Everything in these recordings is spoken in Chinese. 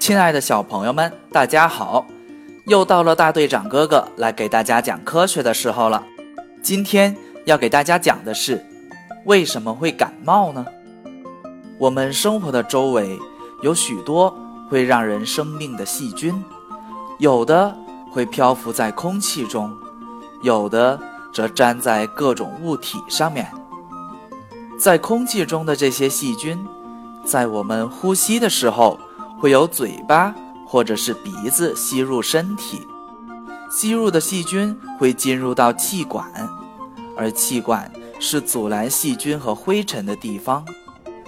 亲爱的小朋友们，大家好！又到了大队长哥哥来给大家讲科学的时候了。今天要给大家讲的是，为什么会感冒呢？我们生活的周围有许多会让人生病的细菌，有的会漂浮在空气中，有的则粘在各种物体上面。在空气中的这些细菌，在我们呼吸的时候。会有嘴巴或者是鼻子吸入身体，吸入的细菌会进入到气管，而气管是阻拦细菌和灰尘的地方，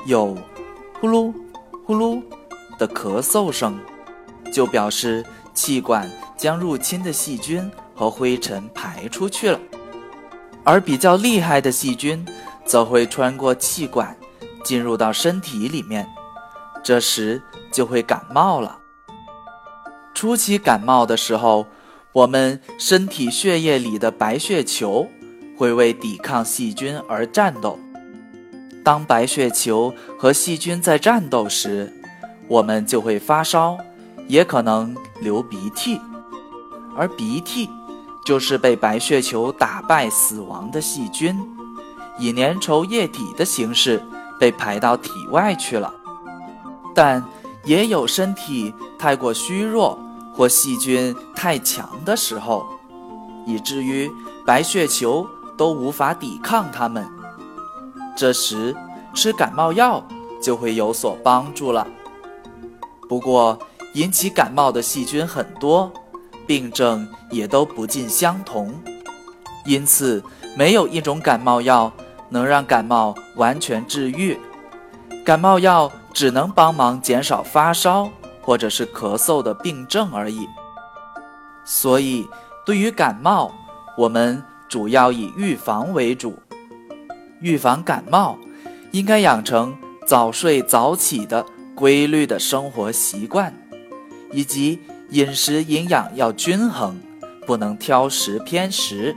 有呼噜呼噜的咳嗽声，就表示气管将入侵的细菌和灰尘排出去了。而比较厉害的细菌，则会穿过气管，进入到身体里面。这时就会感冒了。初期感冒的时候，我们身体血液里的白血球会为抵抗细菌而战斗。当白血球和细菌在战斗时，我们就会发烧，也可能流鼻涕。而鼻涕就是被白血球打败死亡的细菌，以粘稠液体的形式被排到体外去了。但也有身体太过虚弱或细菌太强的时候，以至于白血球都无法抵抗它们。这时吃感冒药就会有所帮助了。不过，引起感冒的细菌很多，病症也都不尽相同，因此没有一种感冒药能让感冒完全治愈。感冒药。只能帮忙减少发烧或者是咳嗽的病症而已。所以，对于感冒，我们主要以预防为主。预防感冒，应该养成早睡早起的规律的生活习惯，以及饮食营养要均衡，不能挑食偏食。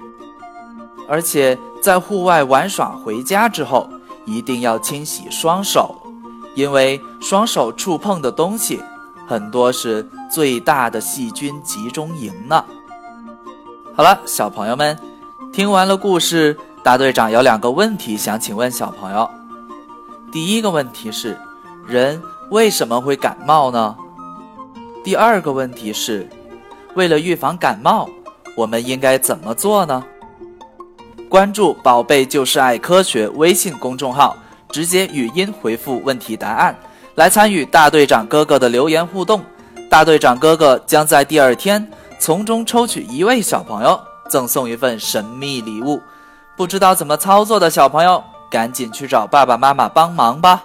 而且，在户外玩耍回家之后，一定要清洗双手。因为双手触碰的东西，很多是最大的细菌集中营呢。好了，小朋友们，听完了故事，大队长有两个问题想请问小朋友。第一个问题是，人为什么会感冒呢？第二个问题是，为了预防感冒，我们应该怎么做呢？关注“宝贝就是爱科学”微信公众号。直接语音回复问题答案，来参与大队长哥哥的留言互动。大队长哥哥将在第二天从中抽取一位小朋友，赠送一份神秘礼物。不知道怎么操作的小朋友，赶紧去找爸爸妈妈帮忙吧。